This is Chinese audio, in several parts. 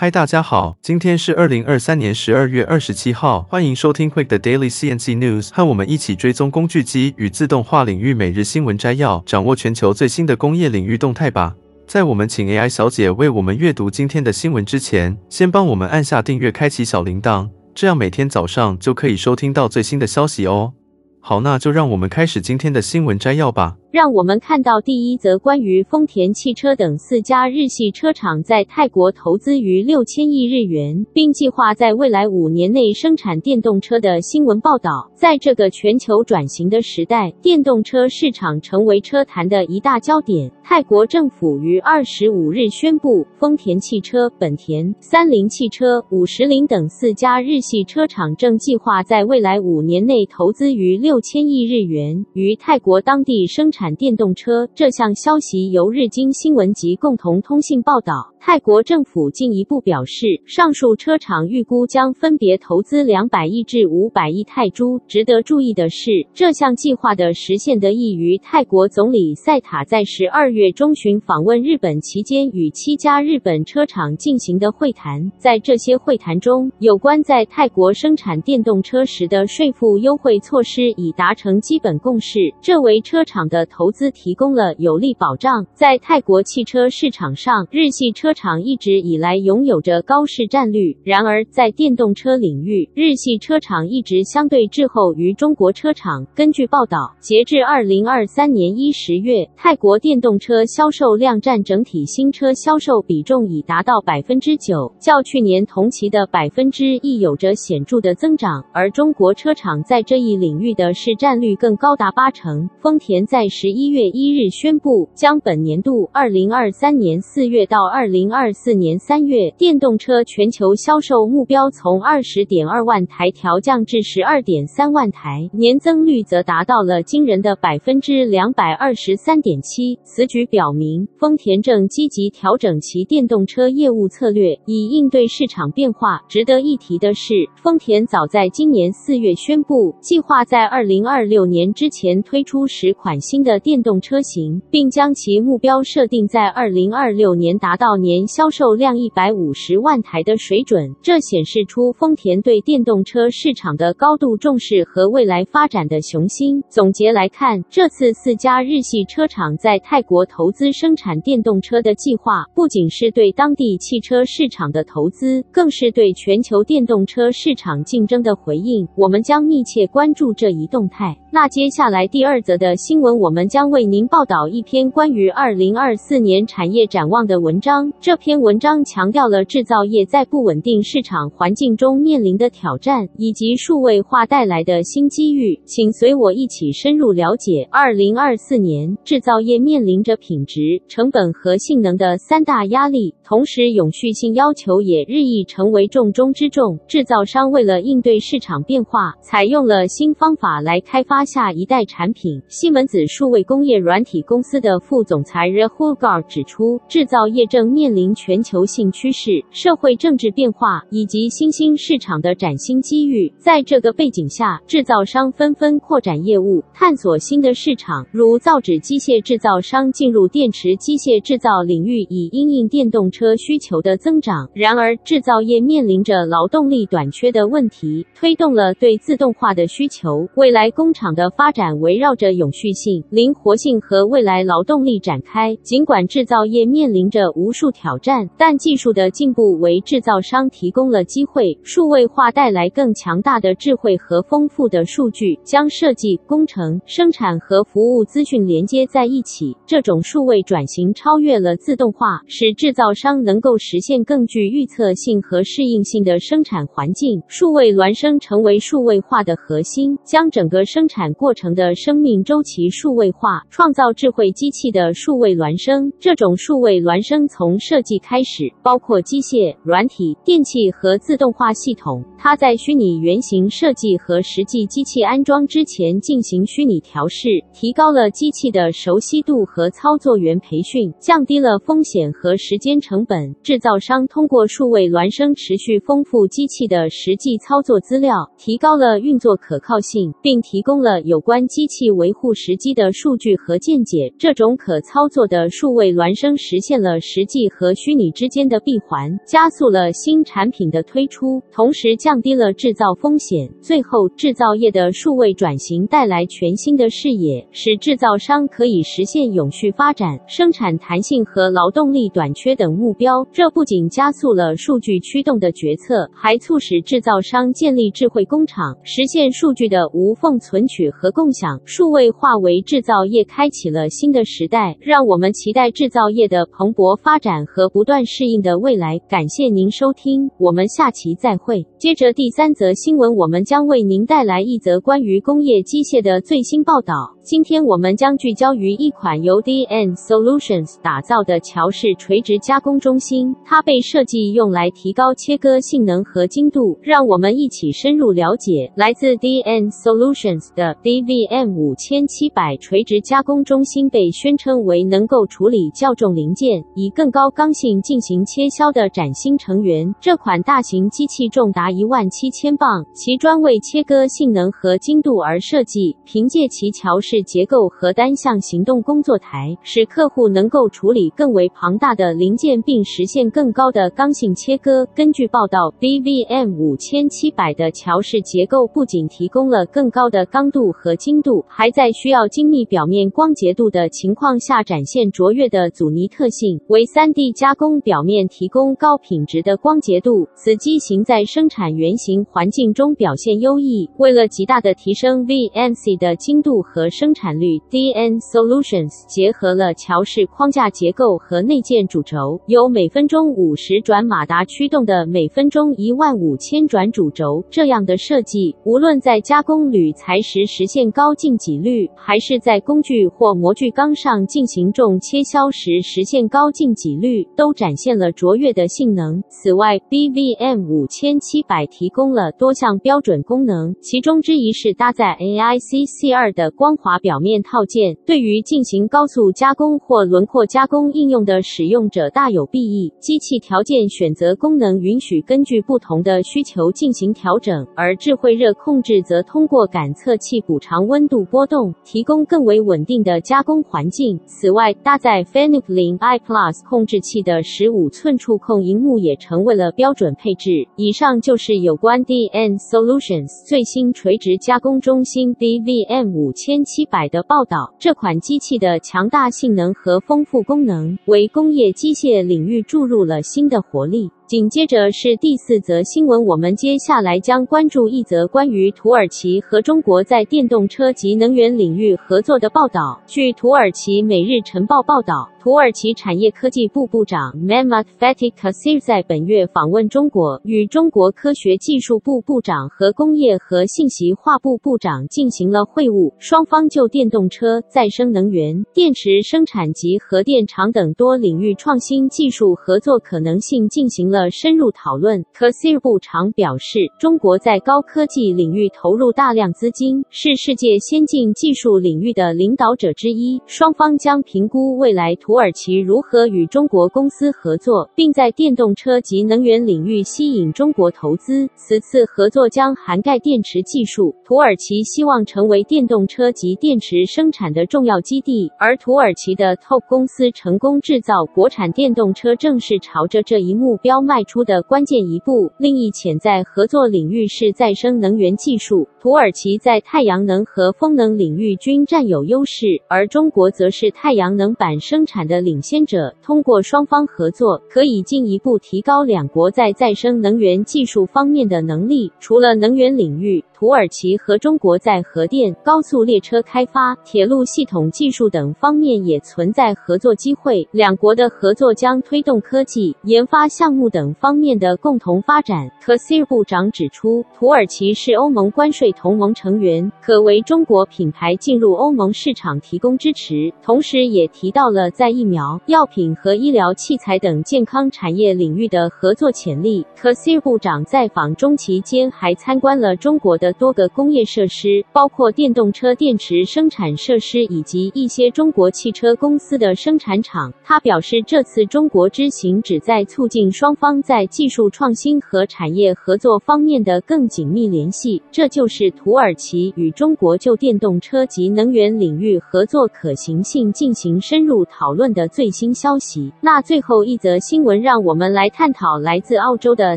嗨，大家好，今天是二零二三年十二月二十七号，欢迎收听 Quick 的 Daily CNC News，和我们一起追踪工具机与自动化领域每日新闻摘要，掌握全球最新的工业领域动态吧。在我们请 AI 小姐为我们阅读今天的新闻之前，先帮我们按下订阅，开启小铃铛，这样每天早上就可以收听到最新的消息哦。好，那就让我们开始今天的新闻摘要吧。让我们看到第一则关于丰田汽车等四家日系车厂在泰国投资逾六千亿日元，并计划在未来五年内生产电动车的新闻报道。在这个全球转型的时代，电动车市场成为车坛的一大焦点。泰国政府于二十五日宣布，丰田汽车、本田、三菱汽车、五十铃等四家日系车厂正计划在未来五年内投资逾六千亿日元，于泰国当地生产。产电动车，这项消息由日经新闻及共同通信报道。泰国政府进一步表示，上述车厂预估将分别投资两百亿至五百亿泰铢。值得注意的是，这项计划的实现得益于泰国总理赛塔在十二月中旬访问日本期间与七家日本车厂进行的会谈。在这些会谈中，有关在泰国生产电动车时的税负优惠措施已达成基本共识，这为车厂的投资提供了有力保障。在泰国汽车市场上，日系车厂一直以来拥有着高市占率，然而在电动车领域，日系车厂一直相对滞后于中国车厂。根据报道，截至二零二三年一十月，泰国电动车销售量占整体新车销售比重已达到百分之九，较去年同期的百分之一有着显著的增长。而中国车厂在这一领域的市占率更高达八成。丰田在十一月一日宣布，将本年度二零二三年四月到二零。零二四年三月，电动车全球销售目标从二十点二万台调降至十二点三万台，年增率则达到了惊人的百分之两百二十三点七。此举表明，丰田正积极调整其电动车业务策略，以应对市场变化。值得一提的是，丰田早在今年四月宣布，计划在二零二六年之前推出十款新的电动车型，并将其目标设定在二零二六年达到年年销售量一百五十万台的水准，这显示出丰田对电动车市场的高度重视和未来发展的雄心。总结来看，这次四家日系车厂在泰国投资生产电动车的计划，不仅是对当地汽车市场的投资，更是对全球电动车市场竞争的回应。我们将密切关注这一动态。那接下来第二则的新闻，我们将为您报道一篇关于二零二四年产业展望的文章。这篇文章强调了制造业在不稳定市场环境中面临的挑战，以及数位化带来的新机遇。请随我一起深入了解。二零二四年，制造业面临着品质、成本和性能的三大压力，同时永续性要求也日益成为重中之重。制造商为了应对市场变化，采用了新方法来开发下一代产品。西门子数位工业软体公司的副总裁 Rahul Gar 指出，制造业正面面临全球性趋势、社会政治变化以及新兴市场的崭新机遇。在这个背景下，制造商纷纷扩展业务，探索新的市场，如造纸机械制造商进入电池机械制造领域，以因应电动车需求的增长。然而，制造业面临着劳动力短缺的问题，推动了对自动化的需求。未来工厂的发展围绕着永续性、灵活性和未来劳动力展开。尽管制造业面临着无数挑战，但技术的进步为制造商提供了机会。数位化带来更强大的智慧和丰富的数据，将设计、工程、生产和服务资讯连接在一起。这种数位转型超越了自动化，使制造商能够实现更具预测性和适应性的生产环境。数位孪生成为数位化的核心，将整个生产过程的生命周期数位化，创造智慧机器的数位孪生。这种数位孪生从设计开始，包括机械、软体、电气和自动化系统。它在虚拟原型设计和实际机器安装之前进行虚拟调试，提高了机器的熟悉度和操作员培训，降低了风险和时间成本。制造商通过数位孪生持续丰富机器的实际操作资料，提高了运作可靠性，并提供了有关机器维护时机的数据和见解。这种可操作的数位孪生实现了实际和虚拟之间的闭环，加速了新产品的推出，同时降低了制造风险。最后，制造业的数位转型带来全新的视野，使制造商可以实现永续发展、生产弹性和劳动力短缺等目标。这不仅加速了数据驱动的决策，还促使制造商建立智慧工厂，实现数据的无缝存取和共享。数位化为制造业开启了新的时代，让我们期待制造业的蓬勃发展和不断适应的未来。感谢您收听，我们下期再会。接着第三则新闻，我们将为您带来一则关于工业机械的最新报道。今天我们将聚焦于一款由 DN Solutions 打造的桥式垂直加工中心，它被设计用来提高切割性能和精度。让我们一起深入了解来自 DN Solutions 的 DVM 五千七百垂直加工中心。被宣称为能够处理较重零件，以更高刚性进行切削的崭新成员。这款大型机器重达一万七千磅，其专为切割性能和精度而设计。凭借其桥式结构和单向行动工作台，使客户能够处理更为庞大的零件，并实现更高的刚性切割。根据报道，BVM 五千七百的桥式结构不仅提供了更高的刚度和精度，还在需要精密表面光洁度的情况下展现卓越的阻尼特性，为 3D 加工表面提供高品质的光洁度。此机型在生产原型环境中表现优异。为了极大的提升 VMC 的精度和生生产率，DN Solutions 结合了桥式框架结构和内建主轴，由每分钟五十转马达驱动的每分钟一万五千转主轴。这样的设计，无论在加工铝材时实现高净挤率，还是在工具或模具钢上进行重切削时实现高净挤率，都展现了卓越的性能。此外，B V M 五千七百提供了多项标准功能，其中之一是搭载 AIC C2 的光滑滑表面套件，对于进行高速加工或轮廓加工应用的使用者大有裨益。机器条件选择功能允许根据不同的需求进行调整，而智慧热控制则通过感测器补偿温度波动，提供更为稳定的加工环境。此外，搭载 Fanuc 0i Plus 控制器的十五寸触控荧幕也成为了标准配置。以上就是有关 DN Solutions 最新垂直加工中心 DVM 五千七七百的报道。这款机器的强大性能和丰富功能，为工业机械领域注入了新的活力。紧接着是第四则新闻，我们接下来将关注一则关于土耳其和中国在电动车及能源领域合作的报道。据土耳其《每日晨报》报道，土耳其产业科技部部长 Mehmet Fatih Kasir 在本月访问中国，与中国科学技术部部长和工业和信息化部部长进行了会晤，双方就电动车、再生能源、电池生产及核电厂等多领域创新技术合作可能性进行了。深入讨论，k a s i r 部长表示，中国在高科技领域投入大量资金，是世界先进技术领域的领导者之一。双方将评估未来土耳其如何与中国公司合作，并在电动车及能源领域吸引中国投资。此次合作将涵盖电池技术，土耳其希望成为电动车及电池生产的重要基地，而土耳其的 TOP 公司成功制造国产电动车，正是朝着这一目标。迈出的关键一步。另一潜在合作领域是再生能源技术。土耳其在太阳能和风能领域均占有优势，而中国则是太阳能板生产产的领先者。通过双方合作，可以进一步提高两国在再生能源技术方面的能力。除了能源领域，土耳其和中国在核电、高速列车开发、铁路系统技术等方面也存在合作机会。两国的合作将推动科技研发项目等方面的共同发展。科西尔部长指出，土耳其是欧盟关税同盟成员，可为中国品牌进入欧盟市场提供支持。同时，也提到了在疫苗、药品和医疗器材等健康产业领域的合作潜力。科西部长在访中期间还参观了中国的。多个工业设施，包括电动车电池生产设施以及一些中国汽车公司的生产厂。他表示，这次中国之行旨在促进双方方在技术创新和产业合作方面的更紧密联系。这就是土耳其与中国就电动车及能源领域合作可行性进行深入讨论论的最新消息。那最后一则新闻，让我们来探讨来自澳洲的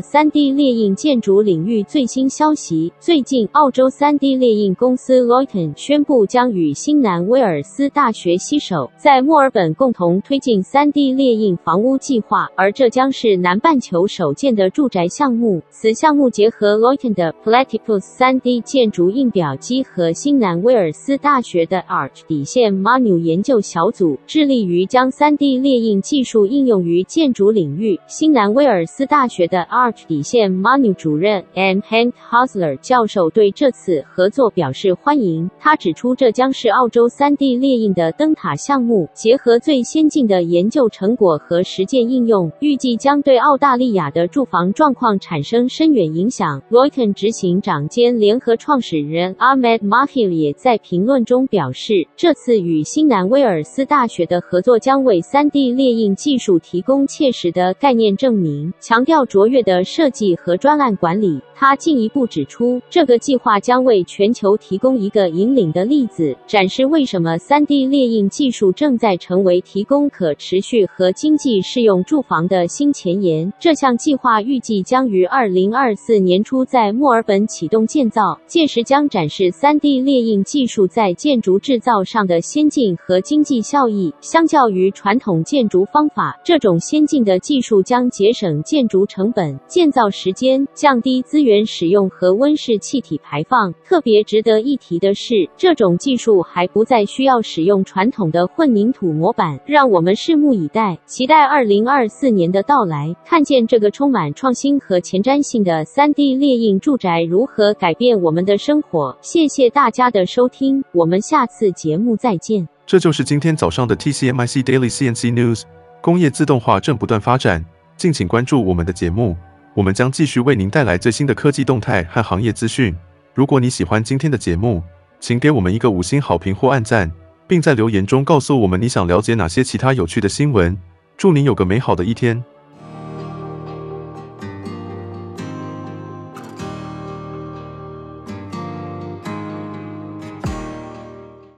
3D 列印建筑领域最新消息。最近，澳洲 3D 列印公司 Luyten 宣布将与新南威尔斯大学携手，在墨尔本共同推进 3D 列印房屋计划，而这将是南半球首建的住宅项目。此项目结合 Luyten 的 Platypus 3D 建筑印表机和新南威尔斯大学的 Arch 底线 MANU 研究小组，致力于将 3D 列印技术应用于建筑领域。新南威尔斯大学的 Arch 底线 MANU 主任 M. Hank Hosler 教授对这次合作表示欢迎。他指出，这将是澳洲 3D 列印的灯塔项目，结合最先进的研究成果和实践应用，预计将对澳大利亚的住房状况产生深远影响。Luyten 执行长兼联合创始人 Ahmed Mahil 也在评论中表示，这次与新南威尔斯大学的合作将为 3D 列印技术提供切实的概念证明，强调卓越的设计和专案管理。他进一步指出，这个计划将为全球提供一个引领的例子，展示为什么 3D 列印技术正在成为提供可持续和经济适用住房的新前沿。这项计划预计将于2024年初在墨尔本启动建造，届时将展示 3D 列印技术在建筑制造上的先进和经济效益。相较于传统建筑方法，这种先进的技术将节省建筑成本、建造时间、降低资源。使用和温室气体排放。特别值得一提的是，这种技术还不再需要使用传统的混凝土模板。让我们拭目以待，期待二零二四年的到来，看见这个充满创新和前瞻性的 3D 列印住宅如何改变我们的生活。谢谢大家的收听，我们下次节目再见。这就是今天早上的 TCMIC Daily CNC News。工业自动化正不断发展，敬请关注我们的节目。我们将继续为您带来最新的科技动态和行业资讯。如果你喜欢今天的节目，请给我们一个五星好评或按赞，并在留言中告诉我们你想了解哪些其他有趣的新闻。祝您有个美好的一天！